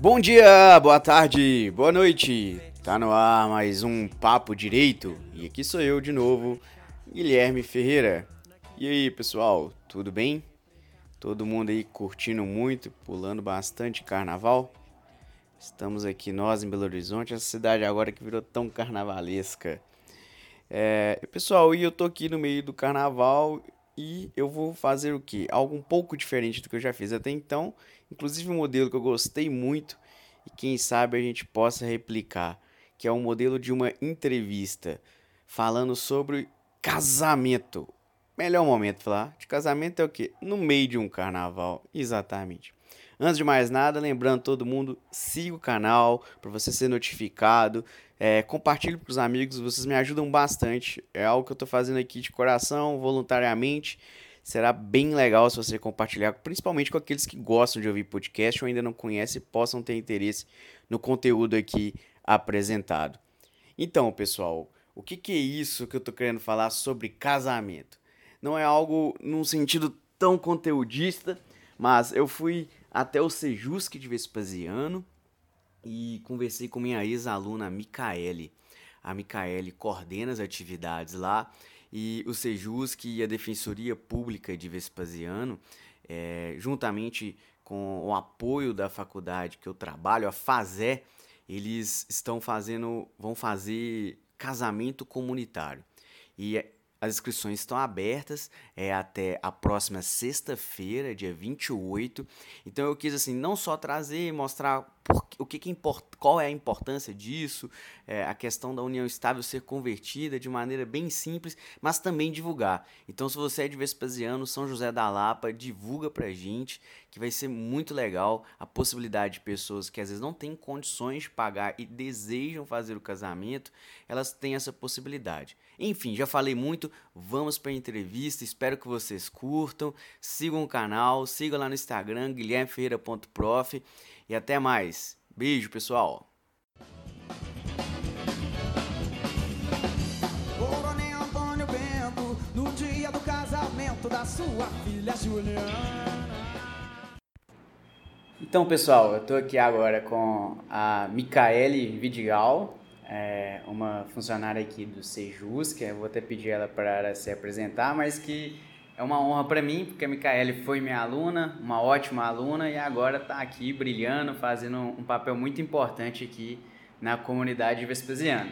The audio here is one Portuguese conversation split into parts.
Bom dia, boa tarde, boa noite. Tá no ar mais um Papo Direito e aqui sou eu de novo, Guilherme Ferreira. E aí, pessoal, tudo bem? Todo mundo aí curtindo muito, pulando bastante carnaval? Estamos aqui nós em Belo Horizonte, essa cidade agora que virou tão carnavalesca. É, pessoal, e eu tô aqui no meio do carnaval e eu vou fazer o que? Algo um pouco diferente do que eu já fiz até então, inclusive um modelo que eu gostei muito e quem sabe a gente possa replicar, que é um modelo de uma entrevista falando sobre casamento. Melhor momento falar de casamento é o que? No meio de um carnaval, exatamente. Antes de mais nada, lembrando todo mundo, siga o canal para você ser notificado. É, compartilhe com os amigos, vocês me ajudam bastante. É algo que eu estou fazendo aqui de coração, voluntariamente. Será bem legal se você compartilhar, principalmente com aqueles que gostam de ouvir podcast ou ainda não conhecem possam ter interesse no conteúdo aqui apresentado. Então, pessoal, o que, que é isso que eu estou querendo falar sobre casamento? Não é algo num sentido tão conteudista, mas eu fui até o Sejusc de Vespasiano e conversei com minha ex-aluna Micaele. A Micaele coordena as atividades lá e o Sejusc e a Defensoria Pública de Vespasiano, é, juntamente com o apoio da faculdade que eu trabalho, a FAZÉ, eles estão fazendo, vão fazer casamento comunitário. E as inscrições estão abertas é, até a próxima sexta-feira, dia 28. Então eu quis assim não só trazer e mostrar por, o que, que importa, qual é a importância disso, é, a questão da união estável ser convertida de maneira bem simples, mas também divulgar. Então se você é de Vespasiano, São José da Lapa, divulga pra gente, que vai ser muito legal a possibilidade de pessoas que às vezes não têm condições de pagar e desejam fazer o casamento, elas têm essa possibilidade. Enfim, já falei muito, vamos para a entrevista, espero que vocês curtam, sigam o canal, sigam lá no Instagram, guilhermeferreira.prof e até mais. Beijo, pessoal! Então, pessoal, eu estou aqui agora com a Micaele Vidigal, é, uma funcionária aqui do Sejus, que eu vou até pedir ela para se apresentar, mas que é uma honra para mim, porque a Micaele foi minha aluna, uma ótima aluna, e agora está aqui brilhando, fazendo um papel muito importante aqui na comunidade vespasiana.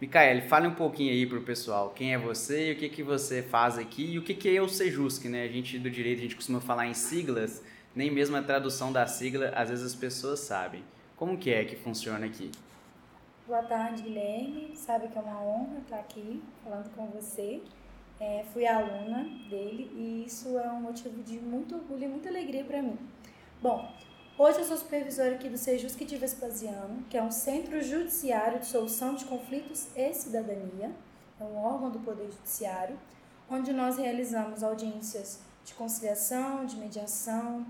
Micaele, fale um pouquinho aí para o pessoal, quem é você, o que, que você faz aqui e o que, que é o Sejusc, né? A gente do direito, a gente costuma falar em siglas, nem mesmo a tradução da sigla, às vezes as pessoas sabem. Como que é que funciona aqui? Boa tarde, Guilherme. Sabe que é uma honra estar aqui falando com você. É, fui aluna dele e isso é um motivo de muito orgulho e muita alegria para mim. Bom, hoje eu sou supervisora aqui do Sejusc de Vespasiano, que é um centro judiciário de solução de conflitos e cidadania, é um órgão do Poder Judiciário, onde nós realizamos audiências de conciliação, de mediação,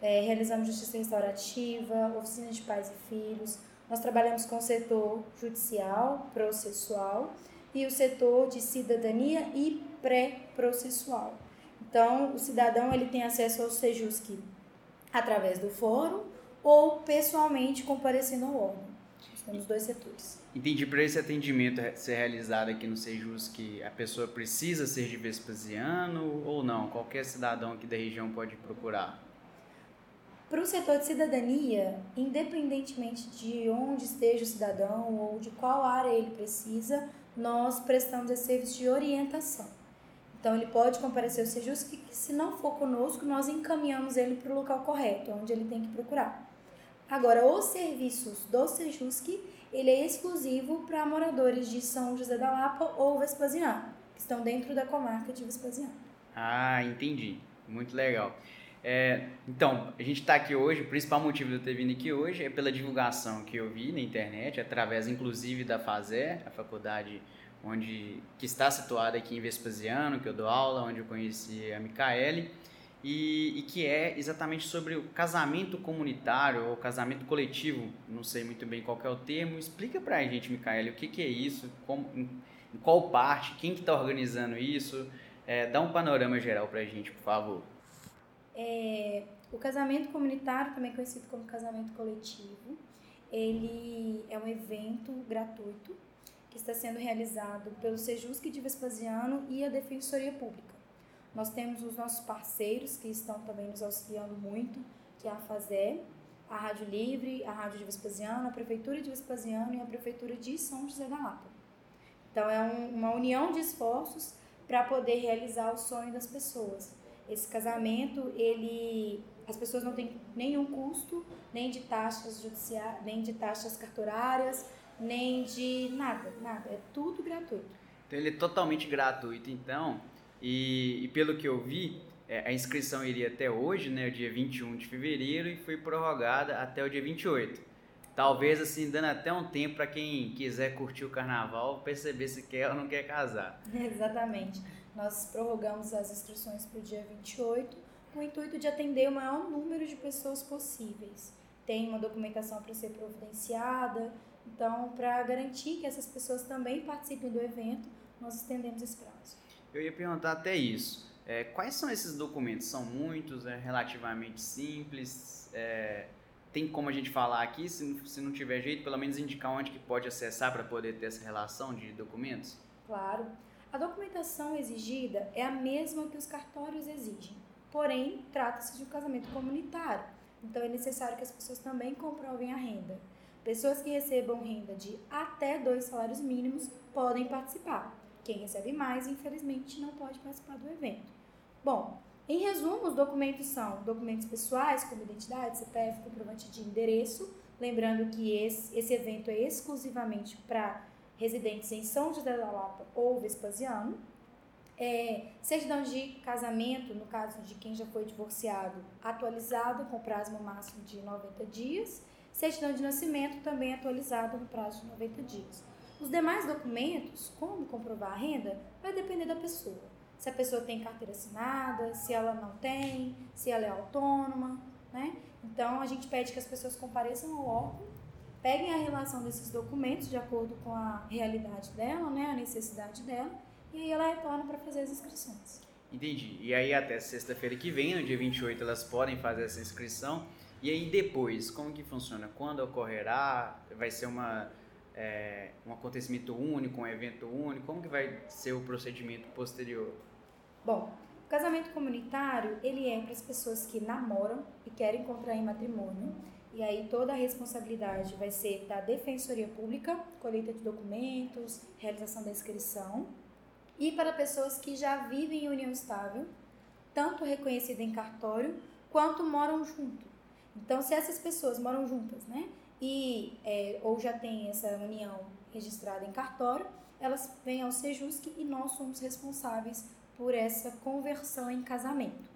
é, realizamos justiça restaurativa, oficina de pais e filhos, nós trabalhamos com o setor judicial, processual e o setor de cidadania e pré-processual. Então, o cidadão ele tem acesso ao Sejusc através do fórum ou pessoalmente comparecendo ao órgão. Temos dois setores. Entendi. Para esse atendimento ser realizado aqui no Sejusc, a pessoa precisa ser de Vespasiano ou não? Qualquer cidadão aqui da região pode procurar? Para o setor de cidadania, independentemente de onde esteja o cidadão ou de qual área ele precisa, nós prestamos esse serviço de orientação. Então, ele pode comparecer ao Sejusc que, se não for conosco, nós encaminhamos ele para o local correto, onde ele tem que procurar. Agora, os serviços do Sejusc, ele é exclusivo para moradores de São José da Lapa ou Vespasiano, que estão dentro da comarca de Vespasiano. Ah, entendi. Muito legal. É, então, a gente está aqui hoje, o principal motivo de eu ter vindo aqui hoje é pela divulgação que eu vi na internet, através inclusive da FAZÉ, a faculdade onde, que está situada aqui em Vespasiano, que eu dou aula, onde eu conheci a Micaele, e, e que é exatamente sobre o casamento comunitário ou casamento coletivo, não sei muito bem qual é o termo. Explica para a gente, Micaele, o que, que é isso, como, em qual parte, quem que está organizando isso, é, dá um panorama geral para a gente, por favor. É, o casamento comunitário, também conhecido como casamento coletivo, ele é um evento gratuito que está sendo realizado pelo Sejusc de Vespasiano e a Defensoria Pública. Nós temos os nossos parceiros que estão também nos auxiliando muito, que é a FAZé, a Rádio Livre, a Rádio de Vespasiano, a Prefeitura de Vespasiano e a Prefeitura de São José da Lapa. Então é um, uma união de esforços para poder realizar o sonho das pessoas. Esse casamento, ele as pessoas não têm nenhum custo, nem de taxas judiciais, nem de taxas cartorárias, nem de nada, nada. É tudo gratuito. Então ele é totalmente gratuito, então. E, e pelo que eu vi, é, a inscrição iria até hoje, né, o dia 21 de fevereiro, e foi prorrogada até o dia 28. Talvez assim, dando até um tempo para quem quiser curtir o carnaval, perceber se quer ou não quer casar. Exatamente. Nós prorrogamos as inscrições para o dia 28, com o intuito de atender o maior número de pessoas possíveis. Tem uma documentação para ser providenciada, então, para garantir que essas pessoas também participem do evento, nós estendemos esse prazo. Eu ia perguntar até isso. É, quais são esses documentos? São muitos, é relativamente simples? É, tem como a gente falar aqui, se, se não tiver jeito, pelo menos indicar onde que pode acessar para poder ter essa relação de documentos? Claro. A documentação exigida é a mesma que os cartórios exigem, porém, trata-se de um casamento comunitário, então é necessário que as pessoas também comprovem a renda. Pessoas que recebam renda de até dois salários mínimos podem participar. Quem recebe mais, infelizmente, não pode participar do evento. Bom, em resumo, os documentos são documentos pessoais, como identidade, CPF, comprovante de endereço. Lembrando que esse, esse evento é exclusivamente para residentes em São José da Lapa ou Vespasiano. É, certidão de casamento, no caso de quem já foi divorciado, atualizado com prazo máximo de 90 dias. Certidão de nascimento também atualizado no prazo de 90 dias. Os demais documentos, como comprovar a renda, vai depender da pessoa. Se a pessoa tem carteira assinada, se ela não tem, se ela é autônoma, né? Então a gente pede que as pessoas compareçam ao órgão, peguem a relação desses documentos de acordo com a realidade dela, né, a necessidade dela, e aí ela retorna para fazer as inscrições. Entendi. E aí até sexta-feira que vem, no dia 28, elas podem fazer essa inscrição. E aí depois, como que funciona? Quando ocorrerá? Vai ser uma é, um acontecimento único, um evento único? Como que vai ser o procedimento posterior? Bom, o casamento comunitário, ele é para as pessoas que namoram e querem contrair matrimônio. E aí toda a responsabilidade vai ser da Defensoria Pública, colheita de documentos, realização da inscrição. E para pessoas que já vivem em união estável, tanto reconhecida em cartório, quanto moram junto. Então, se essas pessoas moram juntas, né, e é, ou já tem essa união registrada em cartório, elas vêm ao Sejusc e nós somos responsáveis por essa conversão em casamento.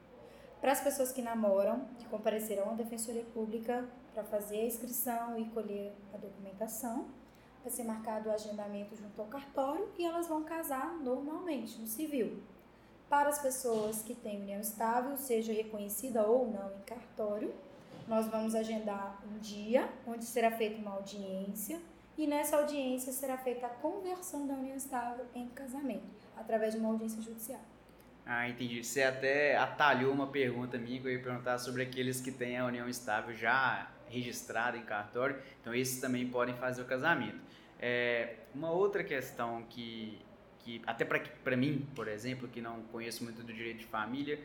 Para as pessoas que namoram, que comparecerão à Defensoria Pública para fazer a inscrição e colher a documentação, vai ser marcado o agendamento junto ao cartório e elas vão casar normalmente, no civil. Para as pessoas que têm união estável, seja reconhecida ou não em cartório, nós vamos agendar um dia onde será feita uma audiência e nessa audiência será feita a conversão da união estável em casamento, através de uma audiência judicial. Ah, entendi. Você até atalhou uma pergunta minha que eu ia perguntar sobre aqueles que têm a união estável já registrada em cartório. Então, esses também podem fazer o casamento. É, uma outra questão que, que até para mim, por exemplo, que não conheço muito do direito de família,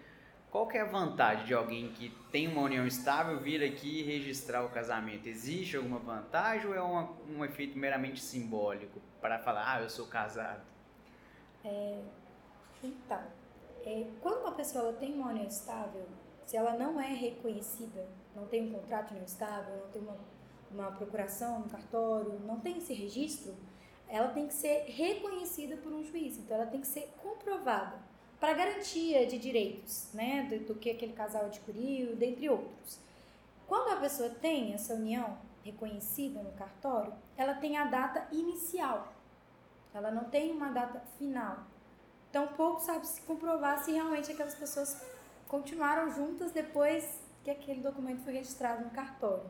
qual que é a vantagem de alguém que tem uma união estável vir aqui e registrar o casamento? Existe alguma vantagem ou é uma, um efeito meramente simbólico para falar, ah, eu sou casado? É, então, é, quando uma pessoa tem uma união estável, se ela não é reconhecida, não tem um contrato união estável, não tem uma, uma procuração no cartório, não tem esse registro, ela tem que ser reconhecida por um juiz. Então, ela tem que ser comprovada para garantia de direitos, né, do, do, que aquele casal adquiriu, dentre outros. Quando a pessoa tem essa união reconhecida no cartório, ela tem a data inicial, ela não tem uma data final. Então, pouco sabe se comprovar se realmente aquelas pessoas continuaram juntas depois que aquele documento foi registrado no cartório.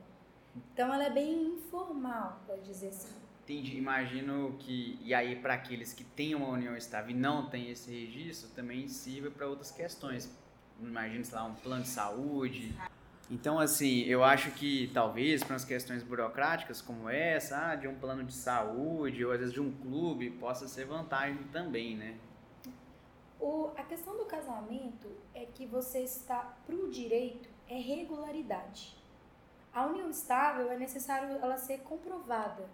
Então, ela é bem informal, pode dizer assim. Entendi. Imagino que, e aí para aqueles que têm uma união estável e não têm esse registro, também sirva para outras questões. imagino, sei lá, um plano de saúde. Então, assim, eu acho que talvez para as questões burocráticas como essa, ah, de um plano de saúde ou às vezes de um clube, possa ser vantagem também, né? O, a questão do casamento é que você está para o direito é regularidade. A união estável é necessário ela ser comprovada.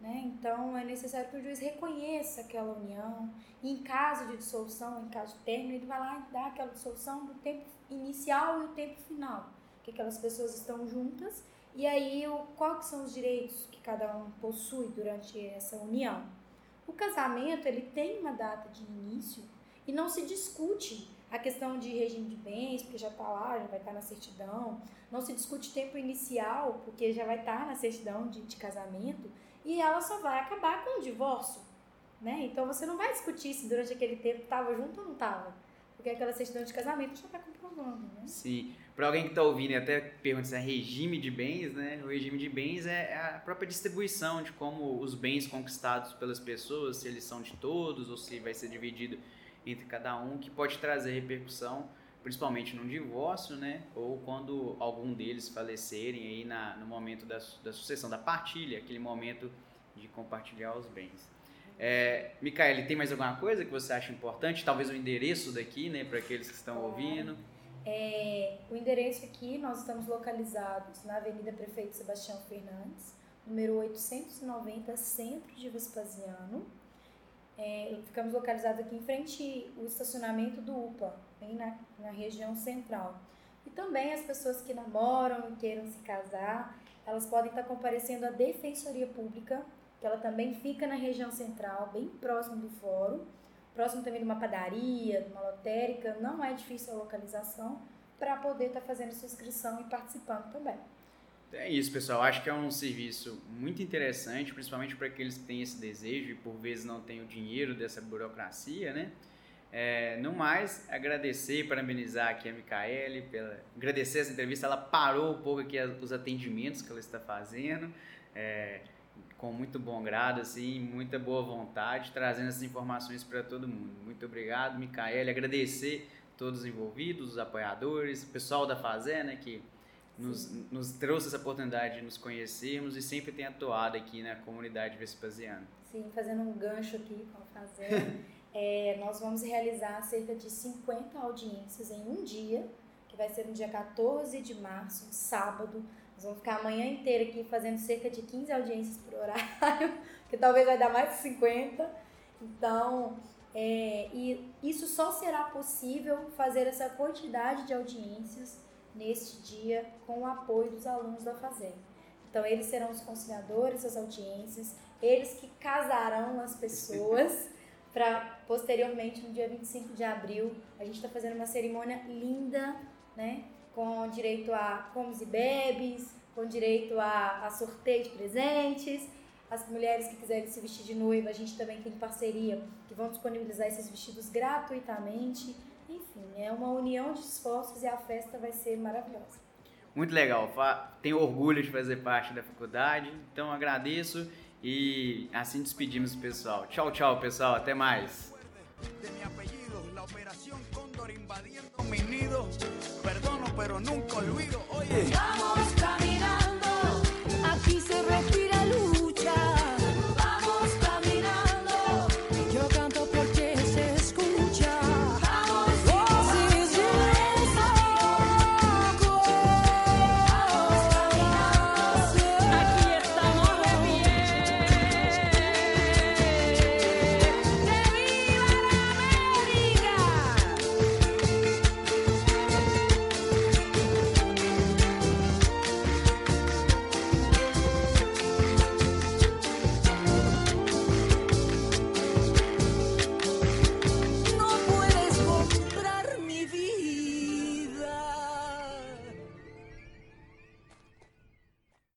Né? Então, é necessário que o juiz reconheça aquela união. E em caso de dissolução, em caso de término, ele vai lá e dá aquela dissolução do tempo inicial e o tempo final. Que aquelas pessoas estão juntas. E aí, o, quais são os direitos que cada um possui durante essa união? O casamento, ele tem uma data de início e não se discute a questão de regime de bens, porque já está lá, já vai estar tá na certidão. Não se discute tempo inicial, porque já vai estar tá na certidão de, de casamento. E ela só vai acabar com o divórcio. Né? Então você não vai discutir se durante aquele tempo estava junto ou não estava. Porque aquela certidão de casamento já está comprovando. Né? Sim. Para alguém que está ouvindo e até pergunta se é regime de bens, né? o regime de bens é a própria distribuição de como os bens conquistados pelas pessoas, se eles são de todos ou se vai ser dividido entre cada um, que pode trazer repercussão, principalmente no divórcio, né? Ou quando algum deles falecerem aí na, no momento da, da sucessão, da partilha, aquele momento de compartilhar os bens. É, Micaele, tem mais alguma coisa que você acha importante? Talvez o endereço daqui, né, para aqueles que estão ouvindo. É, o endereço aqui, nós estamos localizados na Avenida Prefeito Sebastião Fernandes, número 890, Centro de Vespasiano. É, ficamos localizados aqui em frente ao estacionamento do UPA, bem na, na região central. E também as pessoas que namoram e queiram se casar, elas podem estar comparecendo à Defensoria Pública, que ela também fica na região central, bem próximo do fórum, próximo também de uma padaria, de uma lotérica, não é difícil a localização, para poder estar fazendo sua inscrição e participando também. É isso, pessoal. Acho que é um serviço muito interessante, principalmente para aqueles que têm esse desejo e por vezes não têm o dinheiro dessa burocracia, né? É, no mais, agradecer e parabenizar aqui a Micaele, pela, agradecer essa entrevista. Ela parou um pouco aqui os atendimentos que ela está fazendo, é, com muito bom grado, assim, muita boa vontade, trazendo essas informações para todo mundo. Muito obrigado, Micaele. Agradecer todos os envolvidos, os apoiadores, o pessoal da Fazenda que nos, nos, trouxe essa oportunidade de nos conhecermos e sempre tem atuado aqui na comunidade vespasiana. Sim, fazendo um gancho aqui com a Fazenda, é, nós vamos realizar cerca de 50 audiências em um dia, que vai ser no dia 14 de março, sábado. Nós vamos ficar a manhã inteira aqui fazendo cerca de 15 audiências por horário, que talvez vai dar mais de 50. Então, é, e isso só será possível fazer essa quantidade de audiências neste dia com o apoio dos alunos da Fazenda. Então, eles serão os conciliadores das audiências, eles que casarão as pessoas para posteriormente, no dia 25 de abril, a gente está fazendo uma cerimônia linda, né? Com direito a comes e bebes, com direito a, a sorteio de presentes. As mulheres que quiserem se vestir de noiva, a gente também tem parceria que vão disponibilizar esses vestidos gratuitamente. Enfim, é uma união de esforços e a festa vai ser maravilhosa. Muito legal, tenho orgulho de fazer parte da faculdade, então agradeço e assim despedimos o pessoal. Tchau, tchau, pessoal. Até mais. Perdono, pero nunca olvido. Oye, caminando. Aquí se.